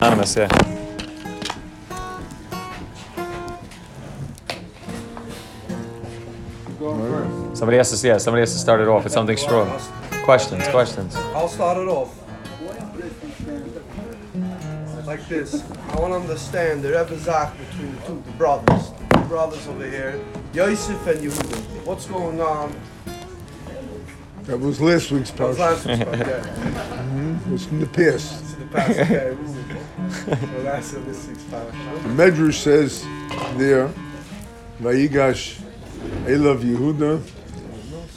Anonymous, yeah. Somebody has to, yeah, somebody has to start it off with something strong. Questions, questions. I'll start it off. Like this. I want to understand the Rebbe Zach between the two, the brothers. The brothers over here, Yosef and Yehuda. What's going on? That was last week's That was parsha. last week's podcast. It was in the past. It's the past, okay. The. Medrash says there, Vayigash Elav Yehuda,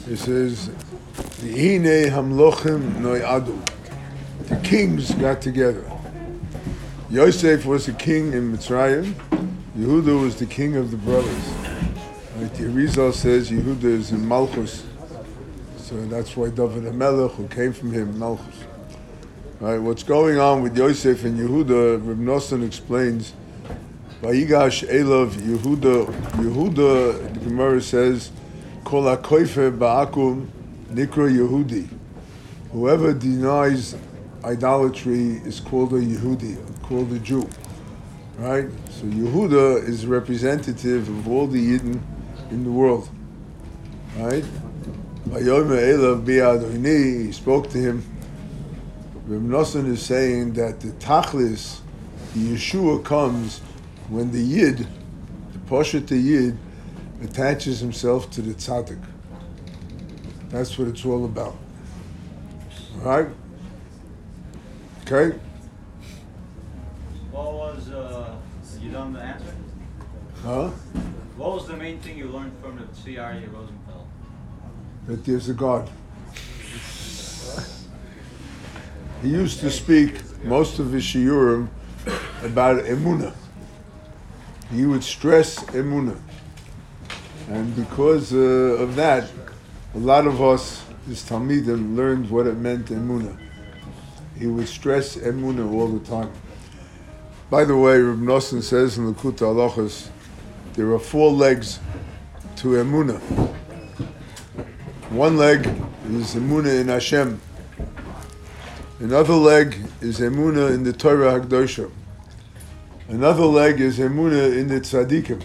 it says, V'hine hamlochim noyadu. The kings got together. Yosef was the king in Mitzrayim. Yehuda was the king of the brothers. Like the Arizal says, Yehuda is in Malchus. So that's why David HaMelech, who came from him, Malchus. Right, what's going on with Yosef and Yehuda, Reb Nosson explains, Vayigash Elav Yehuda, Yehuda, the Gemara says, Kol HaKoife Ba'akum Nikra Yehudi. Whoever denies idolatry is called a Yehudi, called a Jew. Right? So Yehuda is representative of all the Yidden in the world. Right? He spoke to him. Reb Nosson is saying that the Tachlis, the Yeshua comes when the Yid, the Poshet the Yid, attaches himself to the Tzaddik. That's what it's all about. Right? Okay? What was, uh, you done the answer? Huh? What was the main thing you learned from the C.R.E. Rosenfeld? That there's a God. He used to speak most of his shiurim about emuna. He would stress emuna, and because uh, of that, a lot of us, his talmidim, learned what it meant emuna. He would stress emuna all the time. By the way, Reb Nosson says in the Kuta Halachas, there are four legs to emuna. One leg is emuna in Hashem. Another leg is emuna in the Torah Hagdosha. Another leg is emuna in the tzaddikim.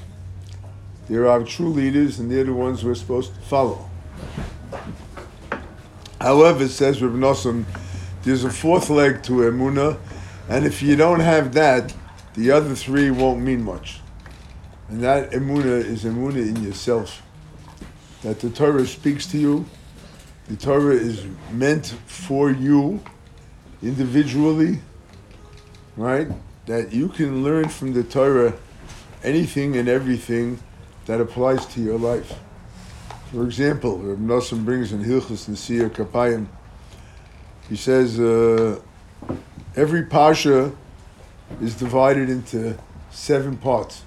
There are true leaders, and they're the ones we're supposed to follow. However, says Reb Nosson, there's a fourth leg to emuna, and if you don't have that, the other three won't mean much. And that emuna is emuna in yourself that the Torah speaks to you. The Torah is meant for you individually, right? That you can learn from the Torah anything and everything that applies to your life. For example, Reb Nosson brings in Hilchus Nesiya Kapayim. He says uh, every pasha is divided into seven parts,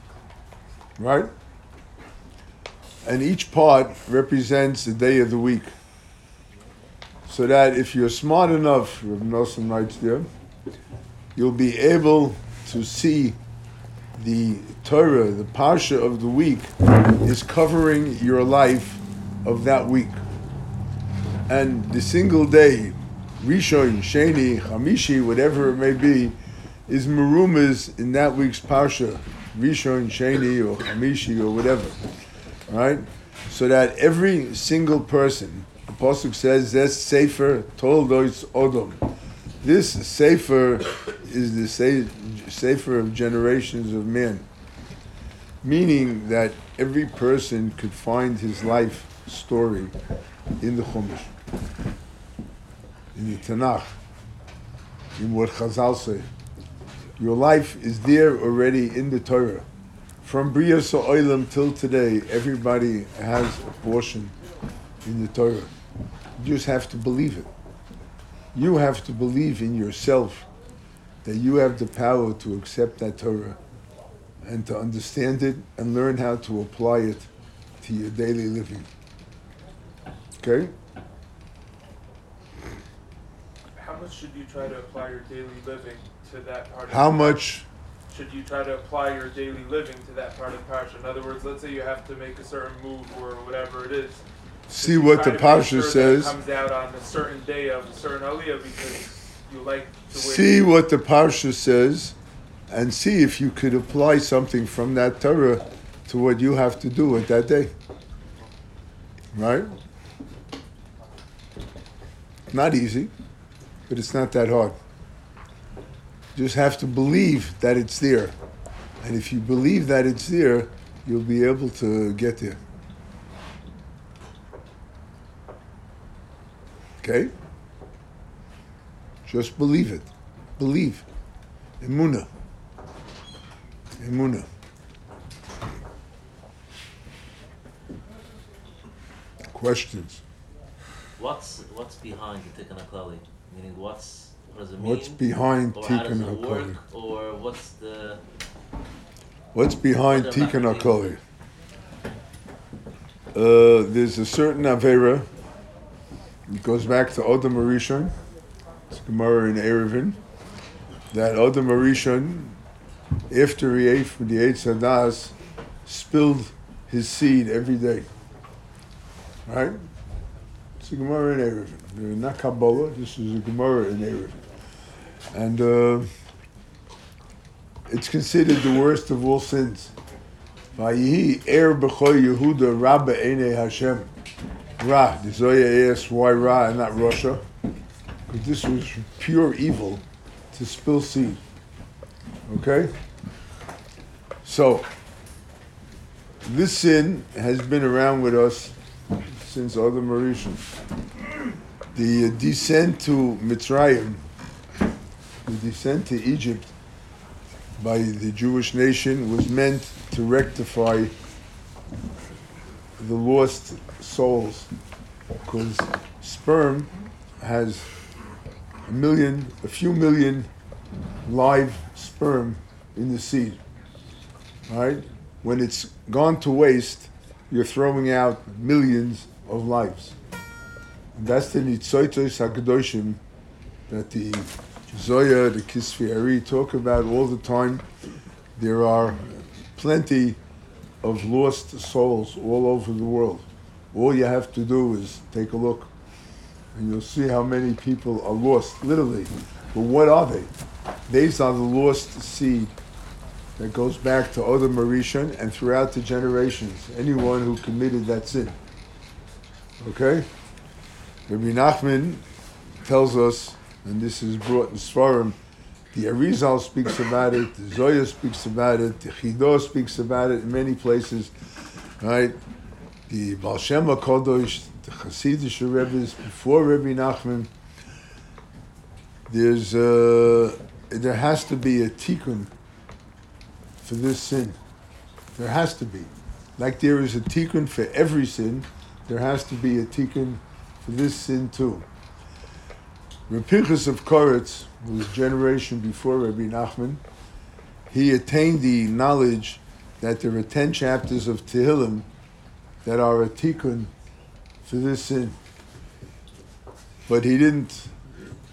right? and each part represents a day of the week. So that if you're smart enough, Reb Nosson writes there, you'll be able to see the Torah, the Parsha of the week, is covering your life of that week. And the single day, Rishon, Sheni, Hamishi, whatever it may be, is Marumas in that week's Parsha, Rishon, Sheni, or Hamishi, or whatever right? So that every single person, Apostle says, "This Sefer Toldos Odom." This Sefer is the se- Sefer of generations of men, meaning that every person could find his life story in the Chumash, in the Tanakh, in what Chazal say. Your life is there already in the Torah from Bria Oilam till today, everybody has a portion in the Torah. You just have to believe it. You have to believe in yourself that you have the power to accept that Torah and to understand it and learn how to apply it to your daily living. Okay? How much should you try to apply your daily living to that part? How much should you try to apply your daily living to that part of parsha? In other words, let's say you have to make a certain move or whatever it is. See what the to make Pasha sure says? comes out on a certain day of a certain aliyah because you like the way See what the Parsha says and see if you could apply something from that Torah to what you have to do at that day. Right? Not easy, but it's not that hard. You just have to believe that it's there. And if you believe that it's there, you'll be able to get there. Okay? Just believe it. Believe. Emuna. Emuna. Questions? What's what's behind the Tikkun HaKlali? Meaning, what's what does it mean? What's behind or Tikkun? HaKlali? Or what's the What's behind Tikkun HaKlali? Uh, there's a certain Avera. It goes back to Odom Arishon. It's Gemara in Eruvin. That Odom Arishon, after he ate from the Eitz Hadas, spilled his seed every day. Right? It's a Gemara in Eruvin. Not Kabbalah, this is a Gemara in Eruvin. And uh, it's considered the worst of all sins. Vayihi er Yehuda rabba Hashem. Ra. The Zoya asks why Ra and not Rasha. Because this was pure evil to spill seed. Okay? So, this sin has been around with us since Odom Arishon. The descent to Mitzrayim, the descent to Egypt, by the Jewish nation was meant to rectify the lost souls because sperm has a million, a few million live sperm in the seed. Right? When it's gone to waste, you're throwing out millions of lives. And that's the Nitzoitos HaKadoshim that the Zoya, the Kisvi talk about all the time. There are plenty of lost souls all over the world. All you have to do is take a look, and you'll see how many people are lost, literally. But what are they? These are the lost seed that goes back to Odom Arishon and throughout the generations, anyone who committed that sin. Okay? Rabbi Nachman tells us and this is brought in Svarim. The Arizal speaks about it, the Zoya speaks about it, the Chido speaks about it in many places, right? The Baal Shem Kodosh, the Hasidic Rebbe's before Rabbi Nachman. There's uh, there has to be a tikkun for this sin. There has to be, like there is a tikkun for every sin. There has to be a tikkun for this sin too. Rabbi Pinchas of Koretz was a generation before Rabbi Nachman. He attained the knowledge that there are ten chapters of Tehillim that are a tikkun for this sin. But he didn't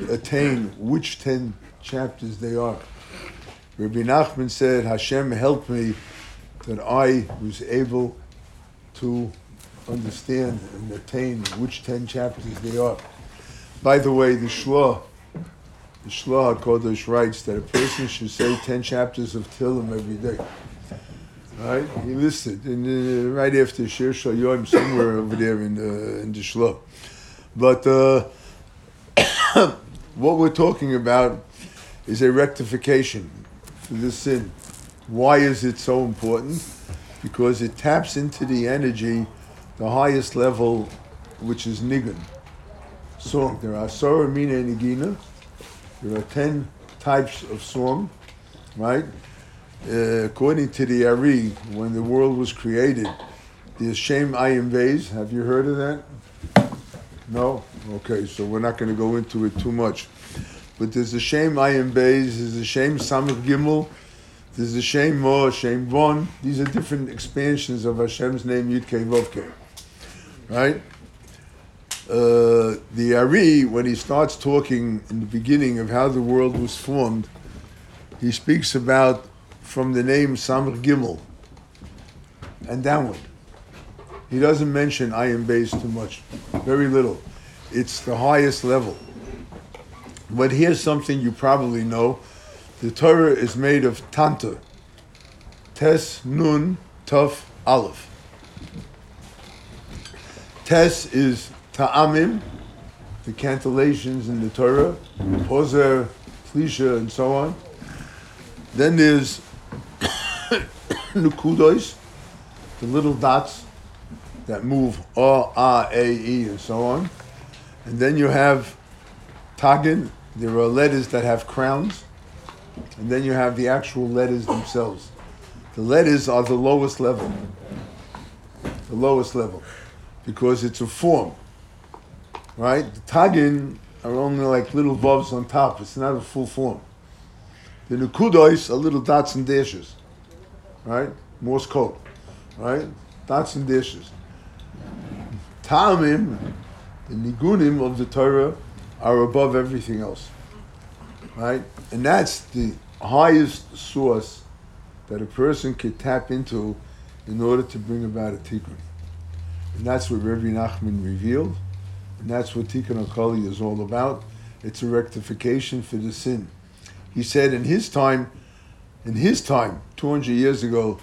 attain which ten chapters they are. Rabbi Nachman said, Hashem helped me that I was able to understand and attain which ten chapters they are. By the way, the Shlah, the Shlah HaKodesh writes that a person should say 10 chapters of Tillim every day. Right? He listed, and uh, right after Shir Shayyim, somewhere over there in the, in the Shlah. But uh, what we're talking about is a rectification for this sin. Why is it so important? Because it taps into the energy, the highest level, which is Nigun song. There are Sora, Mina, and Nagina. There are ten types of song, right? Uh, according to the Ari, when the world was created, there's Shem Ayin Vez. Have you heard of that? No? Okay, so we're not going to go into it too much. But there's a Shem Ayin Vez, there's a Shem Samach Gimel, there's a Shem Mo, Shem Von. These are different expansions of Hashem's name, Yud Kei Vov Kei. Right? uh, the Ari, when he starts talking in the beginning of how the world was formed, he speaks about from the name Samach Gimel and downward. He doesn't mention Ayin Base too much, very little. It's the highest level. But here's something you probably know The Torah is made of Tanta. Tes, Nun, Tuf, Aleph. Tes is Ta'amim, the cantillations in the Torah, Pozer, Flisha, and so on. Then there's Nukudos, the little dots that move A, A, A, E, and so on. And then you have Tagin, there are letters that have crowns. And then you have the actual letters themselves. The letters are the lowest level. The lowest level. Because it's a form. Right? The Tagin are only like little vovs on top. It's not a full form. The Nukudos are little dots and dashes. Right? Morse code. Right? Dots and dashes. Ta'amim, the Nigunim of the Torah, are above everything else. Right? And that's the highest source that a person could tap into in order to bring about a tikkun. And that's what Rabbi Nachman revealed. And that's what Tikkun HaKlali is all about. It's a rectification for the sin. He said in his time, in his time, 200 years ago,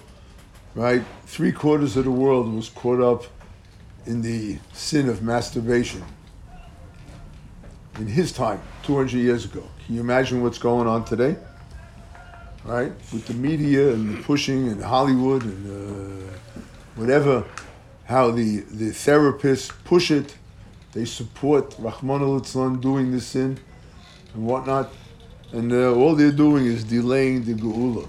right, three quarters of the world was caught up in the sin of masturbation. In his time, 200 years ago. Can you imagine what's going on today? Right? With the media and the pushing and Hollywood and uh, whatever, how the, the therapists push it, they support Rahman al doing this sin and whatnot. And uh, all they're doing is delaying the Geula.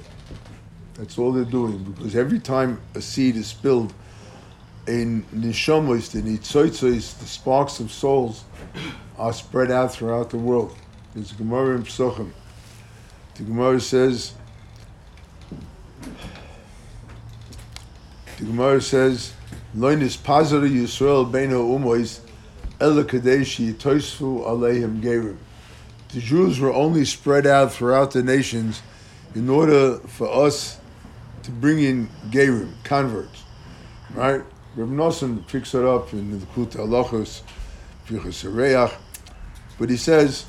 That's all they're doing because every time a seed is spilled, in neshamos, the nitzoitzos, the sparks of souls, are spread out throughout the world. There's Gemara in Psochim. The Gemara says, the Gemara says, Loinis pazari Yisrael beino umois, ela kadeshi toisfu aleihim gerim. The Jews were only spread out throughout the nations in order for us to bring in gerim, converts, right? Reb Nosson picks it up in the Kut Halachos, Pichas but he says,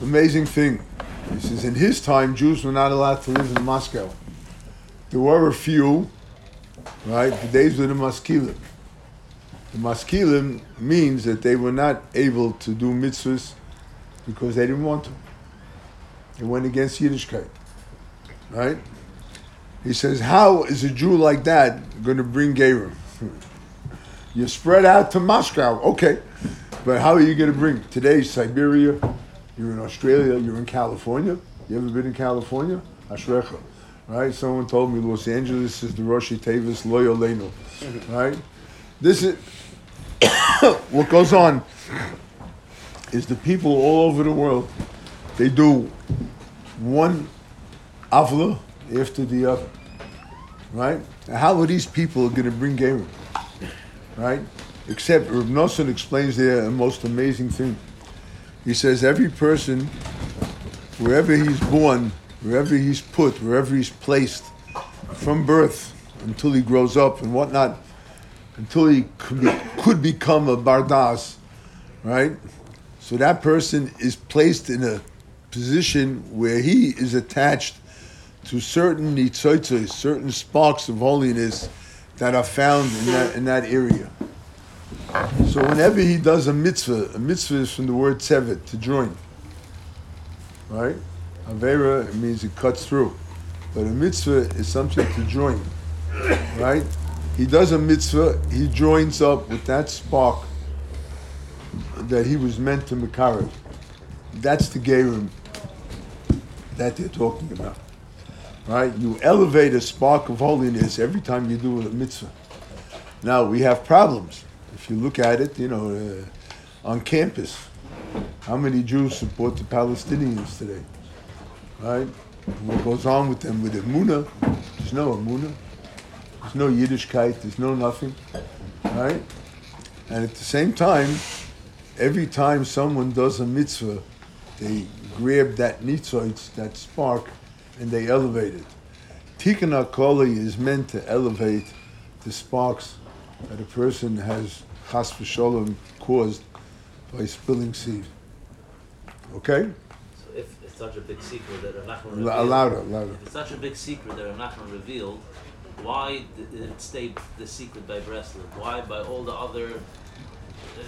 amazing thing. He says, in his time, Jews were not allowed to live in Moscow. There were a few, right? The days of the Maskilim. The Maskilim means that they were not able to do mitzvahs because they didn't want to. They went against Yiddishkeit, right? He says, how is a Jew like that going to bring Gerim? You spread out to Moscow, okay. But how are you going to bring today Siberia? You're in Australia. You're in California. You ever been in California? Ashrecha, right? Someone told me Los Angeles is the Roshi Tavis Loyoleno, right? This is what goes on. Is the people all over the world? They do one avla after the other, right? Now, how are these people going to bring game? right? Except Reb Nosson explains there most amazing thing. He says every person, wherever he's born, wherever he's put, wherever he's placed, from birth until he grows up and whatnot, until he could, be, could become a bardas, right? So that person is placed in a position where he is attached to certain nitzotzos, certain sparks of holiness that are found in that, in that area. So whenever he does a mitzvah, a mitzvah is from the word tzevet, to join. Right? Avera means it cuts through. But a mitzvah is something to join. Right? He does a mitzvah, he joins up with that spark that he was meant to Makarev. That's the Gerim that they're talking about. Right? You elevate a spark of holiness every time you do a mitzvah. Now, we have problems. If you look at it, you know, uh, on campus, how many Jews support the Palestinians today? Right? What goes on with them with Emunah? There's no Emunah. There's no Yiddishkeit. There's no nothing. Right? And at the same time, every time someone does a mitzvah, they grab that nitzoitz, that spark, and they elevate it. Tikkun HaKlali is meant to elevate the sparks that a person has chas v'sholem caused by spilling seed. Okay? So if, it's such a big secret that Reb Nachman L- louder, louder. If it's such a big secret that Reb Nachman revealed, why did it stay the secret by Breslov? Why by all the other uh,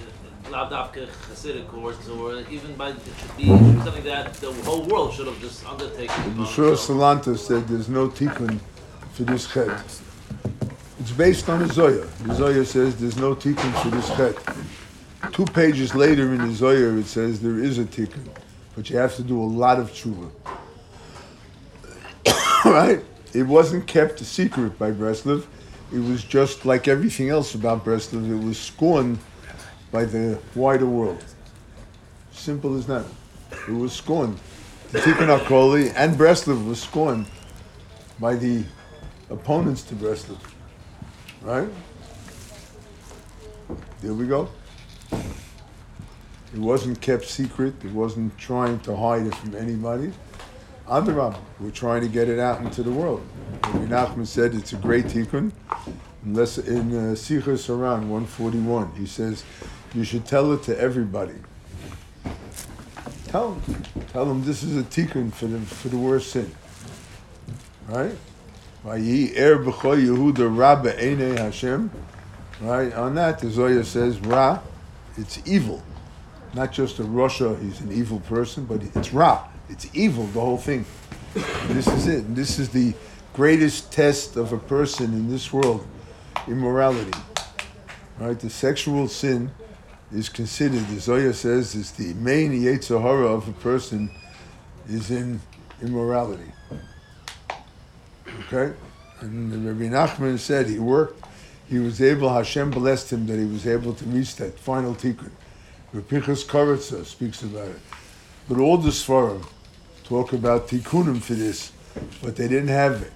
Lavdavka Hasidic courses, or even by it should something that the whole world should have just undertaken? The on Shur its? Salanta said there's no tikkun for this chet. It's based on the Zoya. The Zoya says there's no tikkun for this chet. Two pages later in the Zoya it says there is a tikkun, but you have to do a lot of tshuva. right? It wasn't kept a secret by Breslov. It was just like everything else about Breslov. It was scorned by the wider world. Simple as that. It was scorned. The Tikkun HaKlali and Breslov was scorned by the opponents to Breslov. Right? There we go. It wasn't kept secret. It wasn't trying to hide it from anybody. Adarab, we're trying to get it out into the world. Rabbi Nachman said it's a great tikkun. Unless in uh, Sichos HaRan 141, he says you should tell it to everybody. Tell them, tell them this is a tikkun for the for the worst sin. Right? Er Hashem. Right? On that, the Zoya says ra, it's evil. Not just a Rasha, he's an evil person, but it's ra. It's evil, the whole thing. And this is it. And this is the greatest test of a person in this world immorality. Right? The sexual sin is considered, the Zoya says, is the main Yetzirah of a person is in immorality. Okay? And Rabbi Nachman said he worked, he was able, Hashem blessed him that he was able to reach that final tikkun. Rabbi Pinchas Koritza speaks about it. But all the Sfarim talk about tikkunim for this, but they didn't have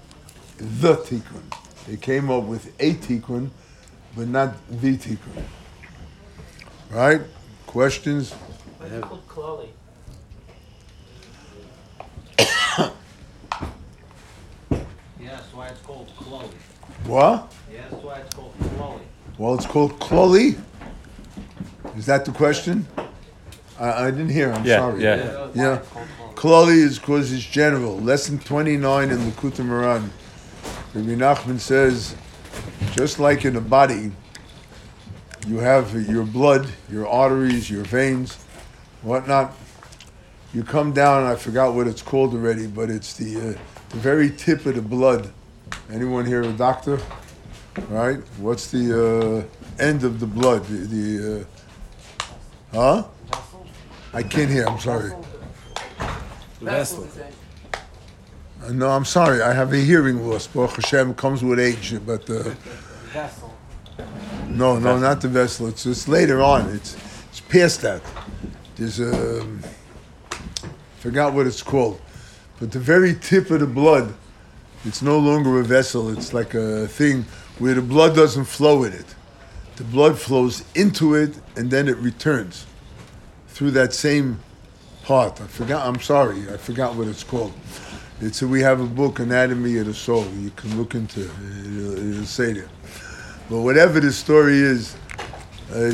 the tikkun. They came up with a tikkun, but not the tikkun. Right? Questions? Why is it called Klali? Yeah, that's why it's called Chloe. What? Yeah, that's why it's called Chloe. Well, it's called Kloli. Is that the question? I, I didn't hear. I'm Yeah, sorry. yeah. That's Yeah. it's Chloe. Is because it's general. Lesson 29 in the Likutei Moharan. Rabbi Nachman says, just like in a body, you have your blood, your arteries, your veins, whatnot. You come down, I forgot what it's called already, but it's the, uh, the very tip of the blood. Anyone here a doctor? Right? What's the uh, end of the blood? The, the uh, huh? I can't hear. I'm sorry. Vessel. Uh, No, I'm sorry. I have a hearing loss. Baruch Hashem comes with age, but uh, no, no, not the vessel. It's it's later on. It's it's past that. There's a forgot what it's called, but the very tip of the blood. It's no longer a vessel. It's like a thing where the blood doesn't flow in it. The blood flows into it and then it returns through that same part. I forgot. I'm sorry. I forgot what it's called. It's a, we have a book, Anatomy of the Soul. You can look into. it. It'll, it'll say there. But whatever the story is, uh,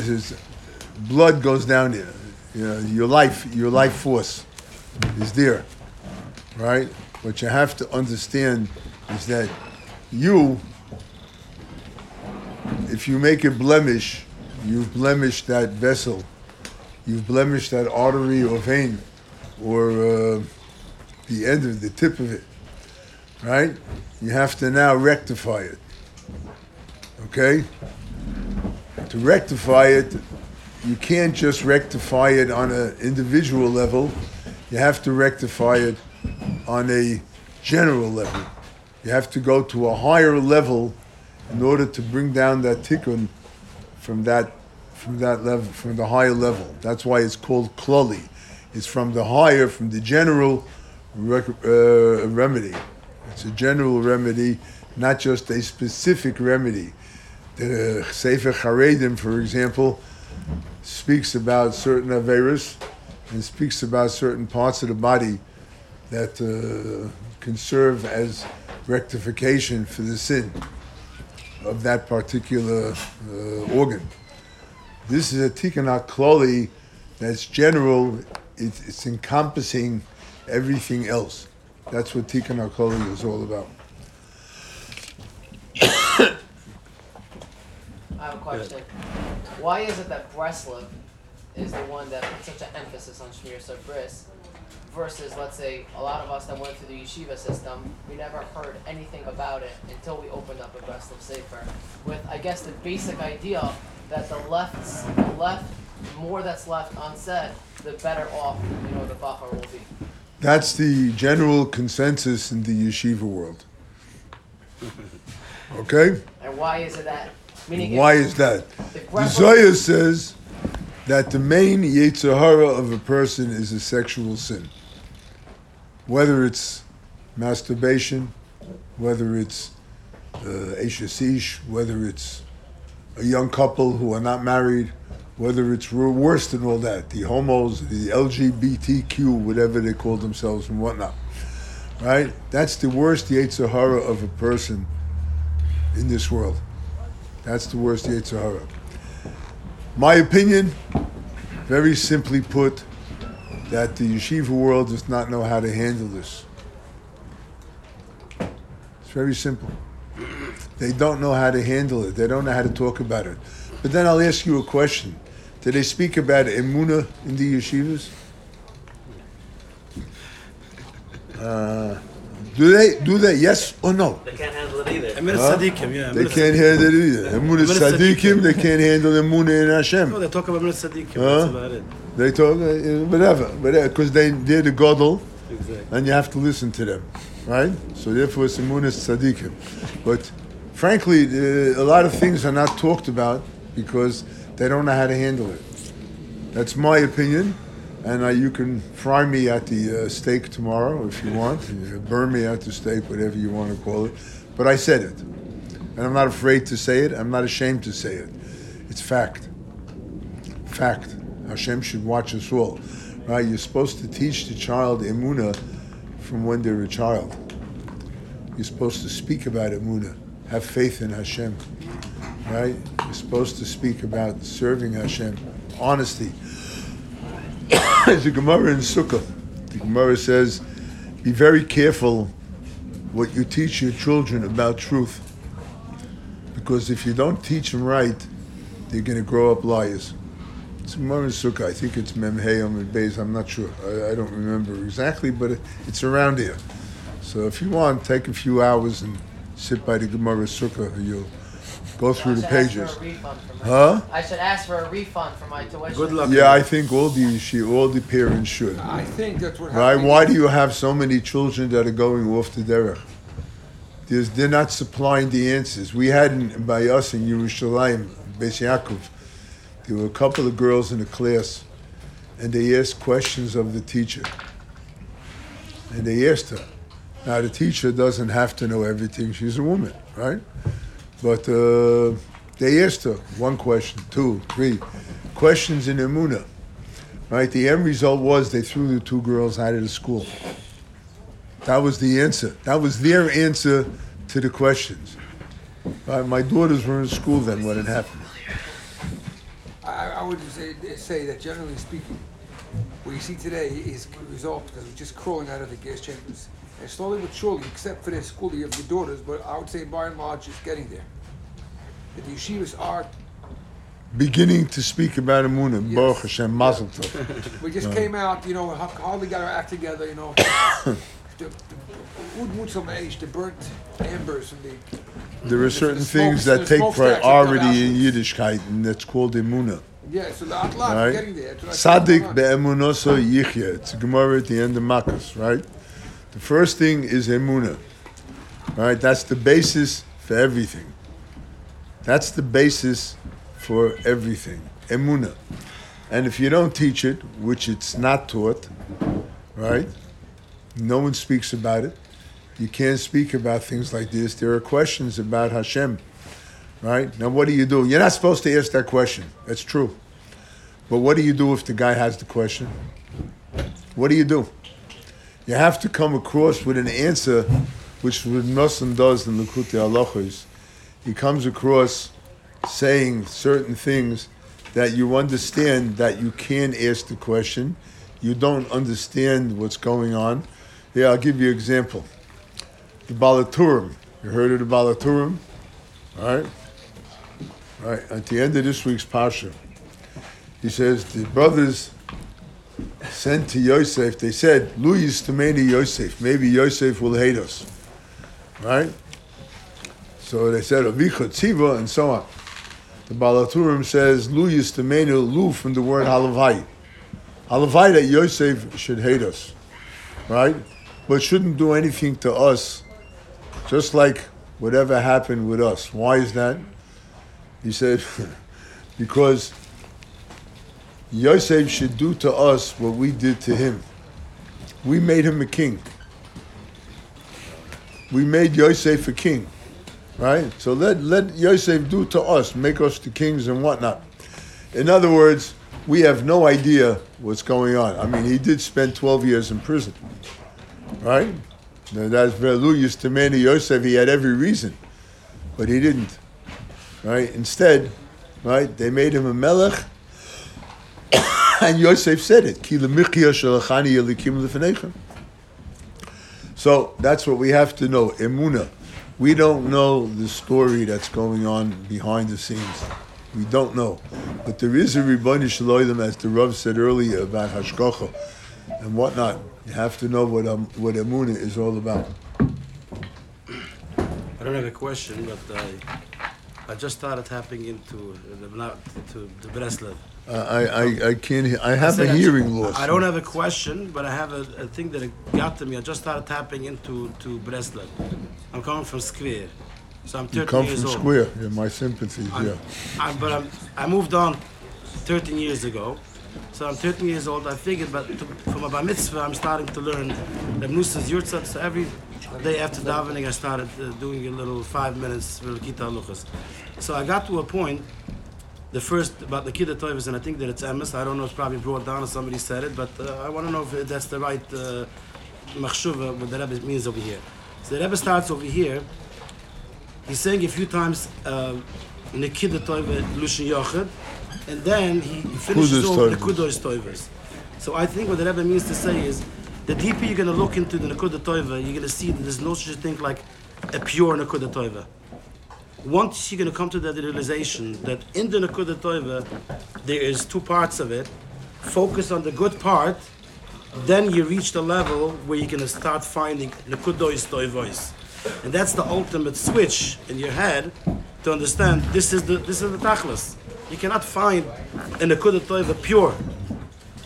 blood goes down there. You know, your life, your life force is there, right? What you have to understand is that you, if you make a blemish, you've blemished that vessel, you've blemished that artery or vein, or uh, the end of the tip of it, right? You have to now rectify it. Okay? To rectify it, you can't just rectify it on an individual level. You have to rectify it on a general level. You have to go to a higher level in order to bring down that tikkun from that from that level, from the higher level. That's why it's called klali. It's from the higher, from the general rec- uh, remedy. It's a general remedy, not just a specific remedy. The Sefer Charedim, for example, speaks about certain averus and speaks about certain parts of the body that uh, can serve as rectification for the sin of that particular uh, organ. This is a tikkun kloli that's general. It, it's encompassing everything else. That's what Tikkun HaKlali is all about. I have a question. Why is it that Breslov is the one that puts such an emphasis on Shmir Sabris versus, let's say, a lot of us that went through the yeshiva system, we never heard anything about it until we opened up a Breslov Sefer with, I guess, the basic idea that the left's, the left, the more that's left unsaid, the better off, you know, the Bachar will be. That's the general consensus in the yeshiva world. Okay? And why is it that? Meaning Why is that? The Zohar says that the main Yetzirah of a person is a sexual sin. Whether it's masturbation, whether it's uh, Eshes whether it's a young couple who are not married, whether it's worse than all that, the homos, the LGBTQ, whatever they call themselves and whatnot. Right? That's the worst Yetzirah of a person in this world. That's the worst Yetzirah. My opinion, very simply put, that the yeshiva world does not know how to handle this. It's very simple. They don't know how to handle it. They don't know how to talk about it. But then I'll ask you a question. Do they speak about emuna in the yeshivas? Uh, do they? Do that? Yes or no? They can't handle it either. Emir Huh? Sadiqim, yeah. They can't handle it either. Emuna Emuna tzadikim, they can't handle emuna in Hashem. No, they talk about Emir Sadiqim. Huh? That's about it. They talk uh, whatever, because they they're the godel, Exactly. and you have to listen to them, right? So therefore, it's emunas tzadikim. But frankly, uh, a lot of things are not talked about because they don't know how to handle it. That's my opinion, and uh, you can fry me at the uh, stake tomorrow if you want, burn me at the stake, whatever you want to call it. But I said it, and I'm not afraid to say it. I'm not ashamed to say it. It's fact. Fact. Hashem should watch us all, right? You're supposed to teach the child emuna from when they're a child. You're supposed to speak about emuna, have faith in Hashem, right? You're supposed to speak about serving Hashem, honesty. There's a Gemara in Sukkah. The Gemara says, "Be very careful what you teach your children about truth, because if you don't teach them right, they're going to grow up liars." It's Gemara in Sukkah. I think it's Memheyam and Beis. I'm not sure. I, I don't remember exactly, but it, it's around here. So if you want, take a few hours and sit by the Gemara Sukkah. You'll go So I through the pages. For a refund for my, Huh? I should ask for a refund for my tuition. Good luck. Yeah, I think all the she, all the parents should. I think that's what Right? happened. Why do you have so many children that are going off the derech? There's, they're not supplying the answers. We had in, by us in Yerushalayim, Beis Yaakov, there were a couple of girls in the class, and they asked questions of the teacher. And they asked her. Now the teacher doesn't have to know everything. She's a woman, right? But uh, they asked her one question, two, three questions in Emuna. Right? The end result was they threw the two girls out of the school. That was the answer. That was their answer to the questions. Right? My daughters were in school then when it happened. I, I would say, say that generally speaking, what you see today is a result because we're just crawling out of the gas chambers. And slowly but surely, except for the school you have your daughters, but I would say by and large it's getting there. The yeshivas are, Beginning to speak about Emuna, Yes. Baruch Hashem, Mazel Tov. we just came out, you know, hardly got our act together, you know. the, the, Oud the burnt embers from the, There are certain smoke- things the that take that priority in. Yiddishkeit, and that's called Emuna. yeah, so the Atlat Right? getting there. That's what I think Sadik be'emunoso yichya. It's a Gemara at the end of Makkos, right? The first thing is emuna, right? That's the basis for everything. That's the basis for everything, emuna. And if you don't teach it, which it's not taught, right? No one speaks about it. You can't speak about things like this. There are questions about Hashem, right? Now, what do you do? You're not supposed to ask that question. That's true. But what do you do if the guy has the question? What do you do? You have to come across with an answer, which Nosson does in Likutei Halachos. He comes across saying certain things that you understand that you can ask the question. you don't understand what's going on. Here, I'll give you an example. The Baal HaTurim. You heard of the Baal HaTurim? All right? All right, at the end of this week's Pasha, he says, the brothers sent to Yosef, they said, Luyis to Yosef. Maybe Yosef will hate us. Right? So they said, Avicha Tziva, and so on. The Baal HaTurim says, Luyis to Lu from the word Halavai. Halavai that Yosef should hate us. Right? But shouldn't do anything to us, just like whatever happened with us. Why is that? He said, because Yosef should do to us what we did to him. We made him a king. We made Yosef a king, right? So let, let Yosef do to us, make us the kings and whatnot. In other words, we have no idea what's going on. I mean, he did spend 12 years in prison, right? Now, that's Verluyus to Mani Yosef. He had every reason, but he didn't, right? Instead, right, they made him a melech, and Yosef said it. So that's what we have to know. Emuna. We don't know the story that's going on behind the scenes. We don't know. But there is a Ribbani Shaloidim, as the Rav said earlier about Hashgacha and whatnot. You have to know what um, what Emuna is all about. I don't have a question, but I, I just started tapping into the to the Breslev. I, I, I can't. I have a hearing loss. I don't have a question, but I have a, a thing that got to me. I just started tapping into to Breslev. I'm coming from Skver, so I'm 13 You come years from old. Skver. Yeah, my sympathies. I'm, Yeah. I'm, but I'm, I moved on 13 years ago. So I'm 13 years old. I figured, but to, for my bar mitzvah, I'm starting to learn the Nusas Yurtzat. So every day after davening, I started uh, doing a little five minutes with Kita Luchas. So I got to a point, the first about the Kidda Toivas, and I think that it's Emes. I don't know, it's probably brought down or somebody said it, but uh, I want to know if that's the right uh, machshuva, what the Rebbe means over here. So the Rebbe starts over here. He's saying a few times, uh, Nikida Toiva Lushan Yochid, and then he, he finishes off the. Kudos Toivas. So I think what the Rebbe means to say is, the deeper you're going to look into the Nakuda Toiva, you're going to see that there's no such thing like a pure Nakuda Toiva. Once you're going to come to that realization that in the Nakuda Toiva, there is two parts of it, focus on the good part, then you reach the level where you're going to start finding Nakudois Toivois. And that's the ultimate switch in your head to understand this is the this is the tachlis. You cannot find in a Nakuda Toiva pure.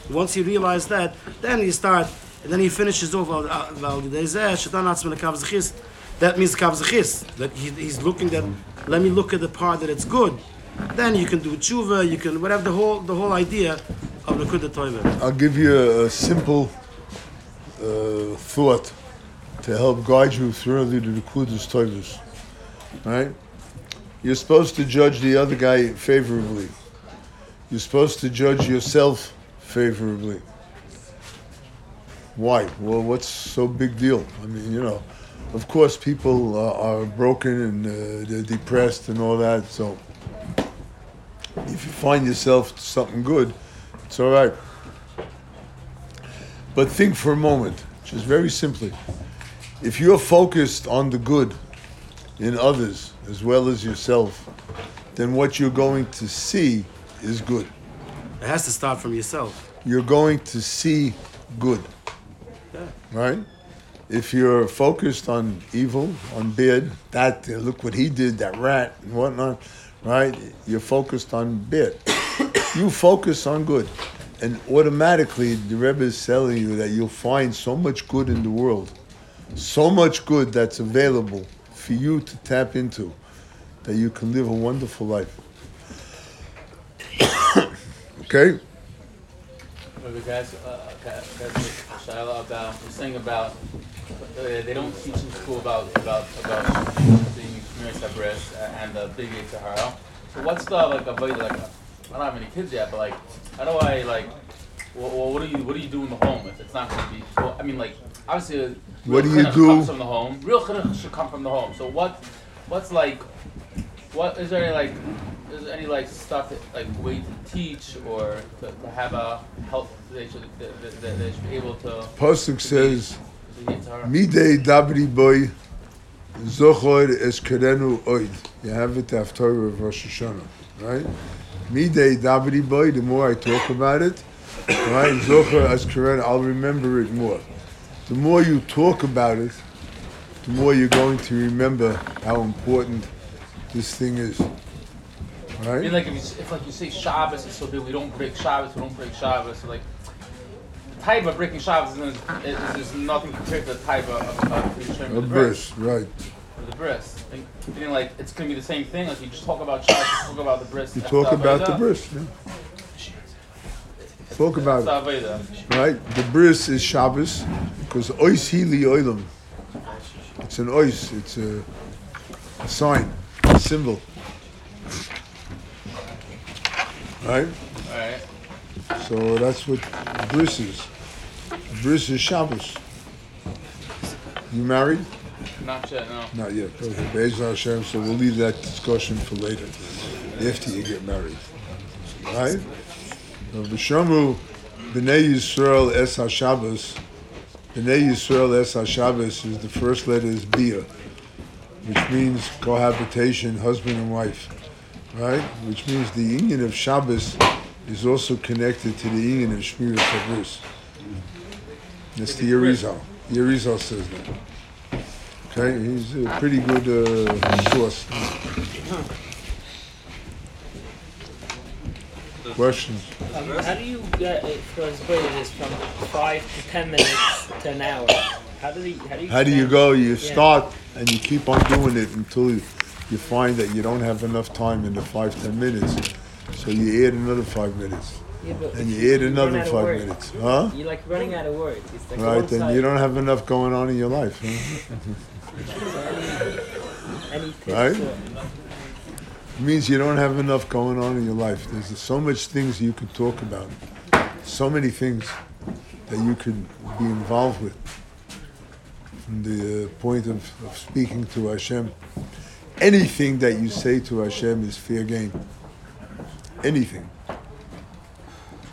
Once you realize that, then you start, and then he finishes off. "Val- val- Yidei Shaitan Atzman Kav Zechis." That means Kavzachis, that he, he's looking at, let me look at the part that it's good. Then you can do tshuva, you can, whatever, the whole, the whole idea of Nakuda Toiva. I'll give you a, simple uh, thought to help guide you through the Kudas Toivus. Right? You're supposed to judge the other guy favorably. You're supposed to judge yourself favorably. Why? Well, what's so big deal? I mean, you know, of course, people uh, are broken and uh, they're depressed and all that. So, if you find yourself something good, it's all right. But think for a moment, just very simply. If you're focused on the good in others as well as yourself, then what you're going to see is good. It has to start from yourself. You're going to see good. Right? If you're focused on evil, on bad, that, look what he did, that rat and whatnot, right? You're focused on bad. you focus on good. And automatically, the Rebbe is telling you that you'll find so much good in the world, so much good that's available for you to tap into, that you can live a wonderful life. okay? Guys, uh, guys, about saying about Uh, they don't teach in school about about about being experienced at breast uh, and uh, the big Sahara. So what's the like avoid like I don't have any kids yet, but like how do I like well, what do you what do you do in the home if it's not going to be? Well, I mean like obviously. uh, What do you do? Comes from the home. Real chinuch should come from the home. So what what's like What is there any like? Is there any like stuff that, like way to teach or to, to have a help? They should that, that, that they should be able to. Pasuk says, to get to her. Midei dabri boy, zochor es kerenu oid. You have it after Rosh Hashanah, right? Midei dabri boy, the more I talk about it, right? Zochor es kerenu, I'll remember it more. The more you talk about it, the more you're going to remember how important this thing is, I mean, right? like if, you, if like you say Shabbos is so big, we don't break Shabbos, we don't break Shabbos. So like, type of breaking Shabbos is, is, is nothing compared to the type of, of, of the bris, right? The bris. Think, feeling like it's gonna be the same thing. Like you just talk about Shabbos, you talk about the bris. You talk about the bris, yeah. Talk about it. Right? The bris is Shabbos because ois hili oilam. It's an ois. It's a, a sign, a symbol. Right? Alright. So that's what bris is. Bris is Shabbos. You married? Not yet, no. Not yet. Okay. Be'ez Hashem. So we'll leave that discussion for later, after you get married. Right? V'shamru b'nei Yisrael es HaShabbos. B'nei Yisrael es HaShabbos is the first letter is bia, which means cohabitation, husband and wife. Right? Which means the union of Shabbos is also connected to the union of Shmir Shabbos. That's the Arizal. Arizal says that. Okay, he's a pretty good uh, source. Questions? Um, how do you get it brain from five to ten minutes to an hour? How do you how do you How do you go? You Yeah. start and you keep on doing it until you, you find that you don't have enough time in the five, ten minutes. So you add another five minutes. Yeah, And you add another five words. minutes. Huh? You're like running out of words. Like Right, then side. you don't have enough going on in your life. Huh? Right? It means you don't have enough going on in your life. There's so much things you could talk about, so many things that you could be involved with from the uh, point of, of speaking to Hashem. Anything that you say to Hashem is fair game. Anything.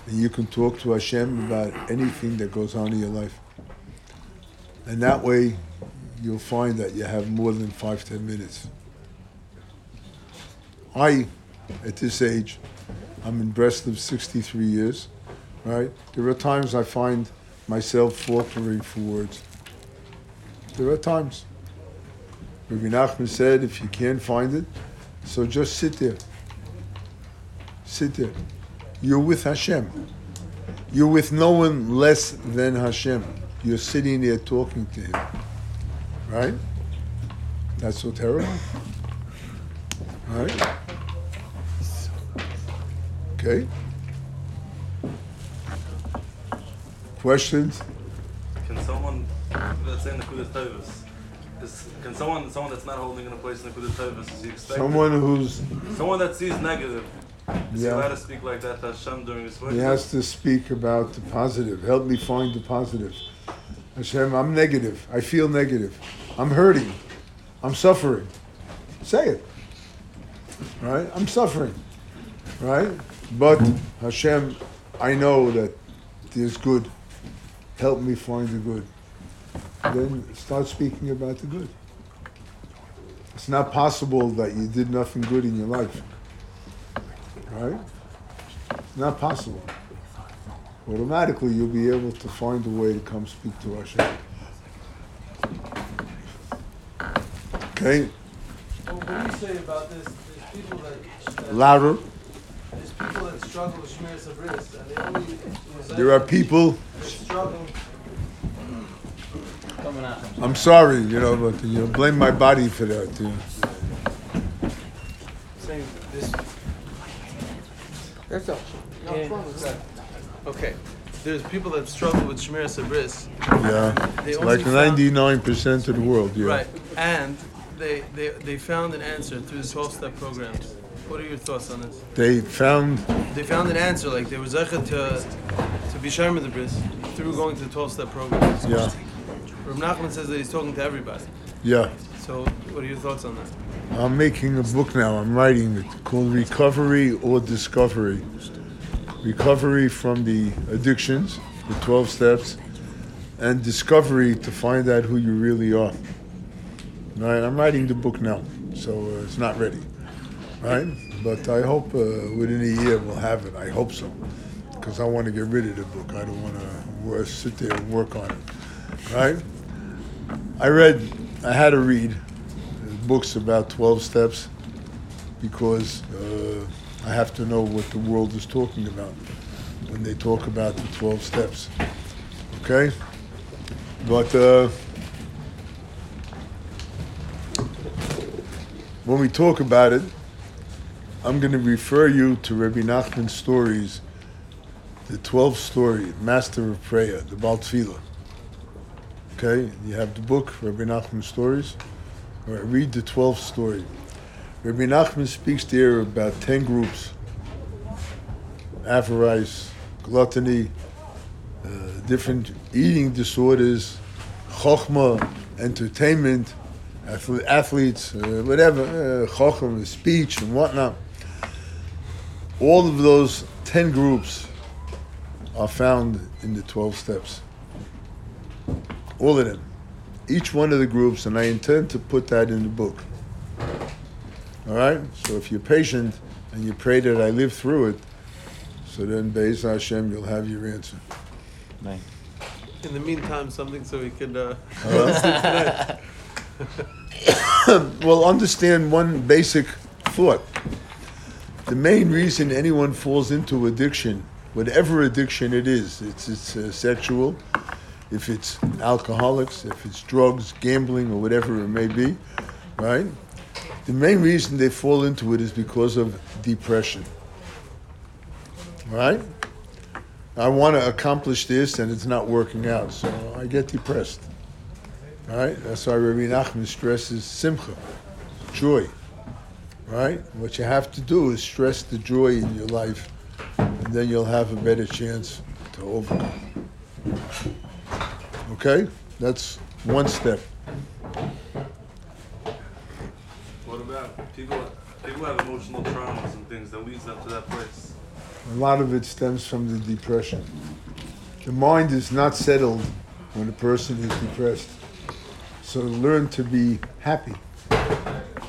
And you can talk to Hashem about anything that goes on in your life. And that way, you'll find that you have more than five, ten minutes. I, at this age, I'm in Breslov 63 years, right? There are times I find myself faltering for words. There are times. Rabbi Nachman said, if you can't find it, so just sit there. Sit there. You're with Hashem. You're with no one less than Hashem. You're sitting there talking to Him. Right? That's so terrible. Right? Okay. Questions? Can someone, let's say in the Kudas Tovus, is, can someone, someone that's not holding in a place in the Kudas Tovus, is he expected? Someone who's Someone that sees negative, is he allowed to speak like that to Hashem during his work? he has to speak about the positive. Help me find the positive. Hashem, I'm negative. I feel negative. I'm hurting. I'm suffering. Say it. Right? I'm suffering. Right? But Hashem, I know that there's good. Help me find the good. Then start speaking about the good. It's not possible that you did nothing good in your life. Right? Not possible. Automatically, you'll be able to find a way to come speak to Hashem. Okay? Well, what do you say about this? There's people that, that Louder. there's people that struggle with Shmiras Habris, and they only There are people, struggle. I'm sorry, you know, but you know, blame my body for that. You know. Saying this. That's all. No, wrong with that? Okay. There's people that struggle with Shmiras Habris. Yeah. They like 99% of the world, yeah. Right. And they, they, they found an answer through the 12 step programs. What are your thoughts on this? They found, They found an answer, like they were zeichet to, to be Sharma the Bris through going to the 12 step programs. yeah, Rav Nachman says that he's talking to everybody. yeah. So, what are your thoughts on that? I'm making a book now. I'm writing it called Recovery or Discovery. Recovery from the addictions, the 12 steps, and discovery to find out who you really are. Right? I'm writing the book now, so uh, it's not ready. Right? But I hope uh, within a year we'll have it. I hope so. Because I want to get rid of the book. I don't want to sit there and work on it. Right? I read, I had to read books about 12 steps because uh, I have to know what the world is talking about when they talk about the 12 steps. Okay? But uh, when we talk about it, I'm going to refer you to Rabbi Nachman's stories, the 12th story, Master of Prayer, the Baal Tefillah. Okay? You have the book, Rabbi Nachman's stories. Right, read the 12th story. Rabbi Nachman speaks there about 10 groups avarice, gluttony, uh, different eating disorders, chokhmah, entertainment, athle- athletes, uh, whatever, uh, chokhmah, speech, and whatnot. All of those 10 groups are found in the 12 steps. All of them each one of the groups, and I intend to put that in the book. All right? So if you're patient and you pray that I live through it, so then Be'ez Hashem, you'll have your answer. Right. In the meantime, something so we could. Uh, Huh? well, understand one basic thought. The main reason anyone falls into addiction, whatever addiction it is, it's, it's uh, sexual, if it's alcoholics, if it's drugs, gambling, or whatever it may be, right? The main reason they fall into it is because of depression, right? I want to accomplish this and it's not working out, so I get depressed. Right? That's why Rabbi Nachman stresses simcha, joy. Right? What you have to do is stress the joy in your life, and then you'll have a better chance to overcome. Okay? That's one step. What about people? People have emotional traumas and things that leads them to that place. A lot of it stems from the depression. The mind is not settled when a person is depressed. So learn to be happy.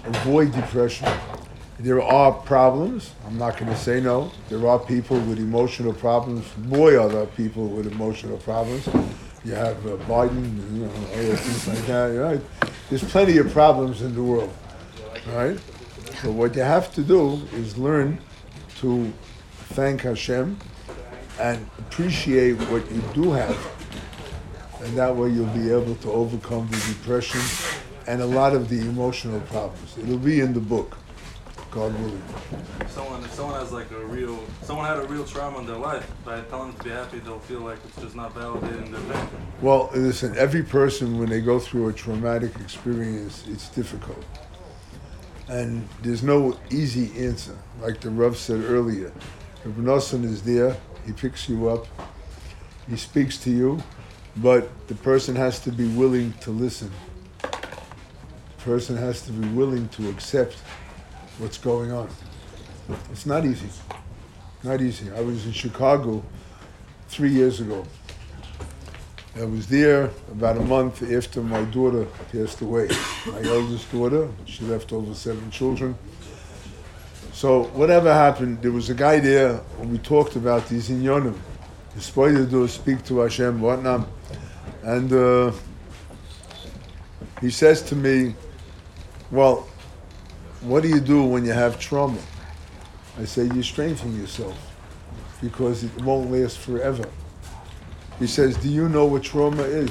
Avoid depression. There are problems. I'm not going to say no. There are people with emotional problems. Boy, are there people with emotional problems. You have uh, Biden, you know, other things like that. Right? There's plenty of problems in the world. Right? But what you have to do is learn to thank Hashem and appreciate what you do have. And that way you'll be able to overcome the depression and a lot of the emotional problems. It'll be in the book, God willing. If someone, if someone has like a real, someone had a real trauma in their life, by telling them to be happy, they'll feel like it's just not validating their pain. Well, listen, every person, when they go through a traumatic experience, it's difficult. And there's no easy answer. Like the Rav said earlier, Rabbi Nosson is there, he picks you up, he speaks to you, but the person has to be willing to listen. The person has to be willing to accept what's going on. It's not easy. Not easy. I was in Chicago three years ago. I was there about a month after my daughter passed away. My eldest daughter, she left over seven children. So whatever happened, there was a guy there when we talked about these inyonim. The spider do speak to Hashem, whatnot. And uh, he says to me, well, what do you do when you have trauma? I say, you strengthen yourself because it won't last forever. He says, Do you know what trauma is?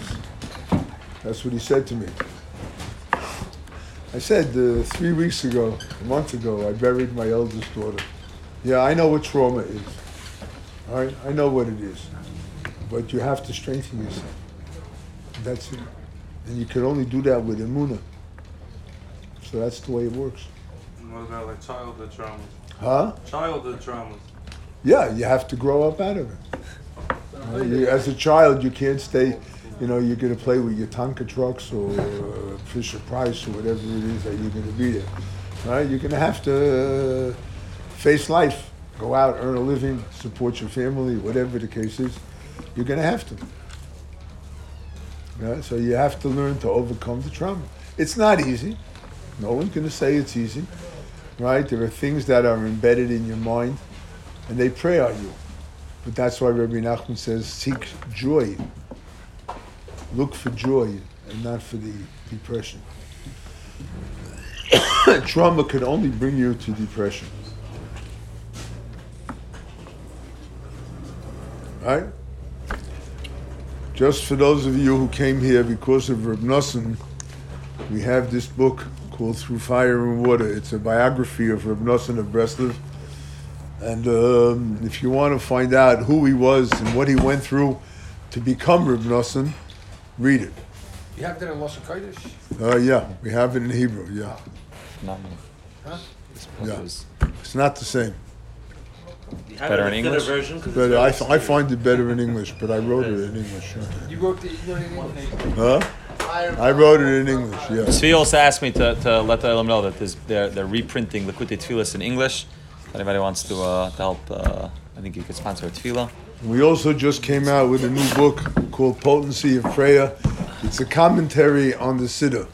That's what he said to me. I said, uh, Three weeks ago, a month ago, I buried my eldest daughter. Yeah, I know what trauma is. All right? I know what it is. But you have to strengthen yourself. That's it. And you can only do that with Imuna. So that's the way it works. What about like childhood traumas? Huh? Childhood traumas. Yeah, you have to grow up out of it. Uh, you- as a child, you can't stay. you know, you're going to play with your Tonka trucks or uh, Fisher Price or whatever it is that you're going to be there. Right? You're going to have to uh, face life, go out, earn a living, support your family, whatever the case is. You're going to have to. Yeah, so you have to learn to overcome the trauma. It's not easy. No one's going to say it's easy, right? There are things that are embedded in your mind, and they prey on you. But that's why Rabbi Nachman says, seek joy. Look for joy and not for the depression. Trauma can only bring you to depression. Right? Just for those of you who came here because of Reb Nosson, we have this book called Through Fire and Water. It's a biography of Reb Nosson of Breslov. And um, if you want to find out who he was and what he went through to become Reb Nosson, read it. You have that in Lashon Kodesh? Uh, yeah, we have it in Hebrew, yeah. Not Huh? Yeah. It's not the same. You Better in English? version 'cause it's But very I, f- I find it better in English, but I wrote it in English. You wrote the, you wrote it in English? Huh? I wrote it in English, yeah. Tzvi also asked me to, to let the Elam know that they're, they're reprinting Tfilas in English. If anybody wants to, uh, to help, uh, I think you could sponsor a tefillah. We also just came out with a new book called Potency of Prayer. It's a commentary on the Siddur.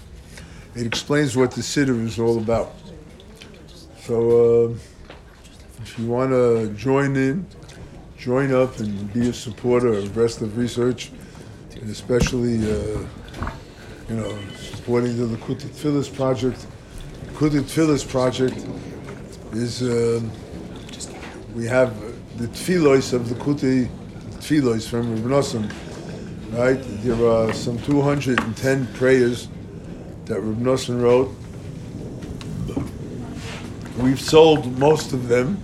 It explains what the Siddur is all about. So, uh, if you want to join in, join up and be a supporter of Breslov Research, and especially, uh, you know, supporting the Likutei Tefilos project. Likutei Tefilos project is, um we have the tfilos of the Kuti tfilos from Reb right? There are some 210 prayers that Reb wrote. We've sold most of them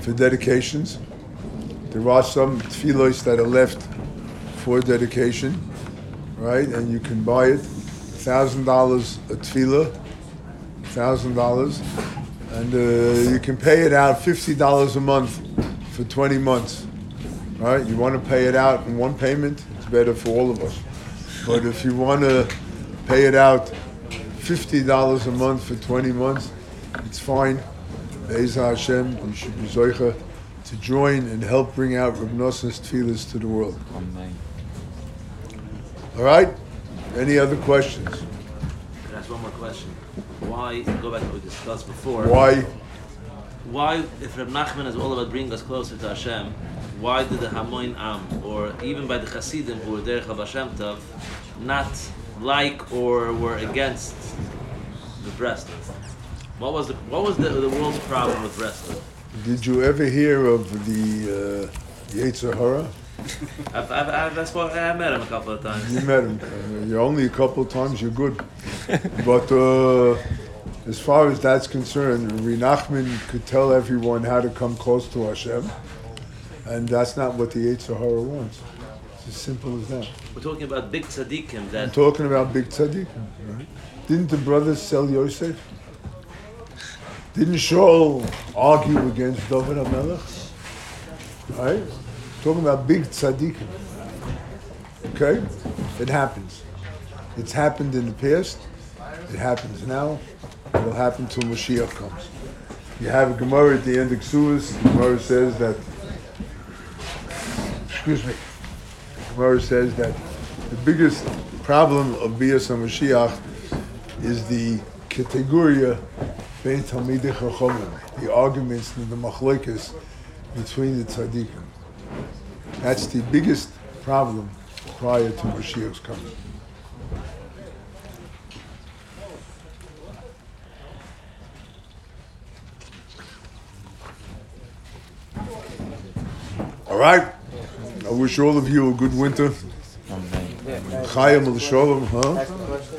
for dedications. There are some tfilos that are left for dedication, right? And you can buy it, thousand dollars a tefillah, thousand dollars, and uh, you can pay it out fifty dollars a month for twenty months. Right? You want to pay it out in one payment, it's better for all of us. But if you want to pay it out fifty dollars a month for twenty months, it's fine. Be'ezah Hashem, you should be to join and help bring out Reb Nosson's to the world. Amen. All right? Any other questions? Can I ask one more question? Why, go back to what we discussed before. Why? Why, if Reb Nachman is all about bringing us closer to Hashem, why did the Hamoin Am, or even by the Hasidim who were there Hashem Tov, not like or were against the breast? What was the what was the, the world's problem with wrestling? Did you ever hear of the uh, Hara? I've, I've, I've, that's why I met him a couple of times. You met him. Uh, you're only a couple of times, you're good. but uh, as far as that's concerned, Rabbi Nachman could tell everyone how to come close to Hashem. And that's not what the Yetzer Hara wants. It's as simple as that. We're talking about big tzaddikim I'm that talking about Big Tzaddik. Right? Didn't the brothers sell Yosef? Didn't Shaul argue against David HaMelech? Right? Talking about big tzaddikim. Okay? It happens. It's happened in the past. It happens now. It'll happen till Mashiach comes. You have a Gemara at the end of Ksubos. The Gemara says that, excuse me, the Gemara says that the biggest problem of Bias HaMashiach is the categoria bein Talmidei Chachamim, the arguments and the machlokas between the tzaddikim. That's the biggest problem prior to Mashiach's coming. All right. I wish all of you a good winter. Chayim al shalom, huh?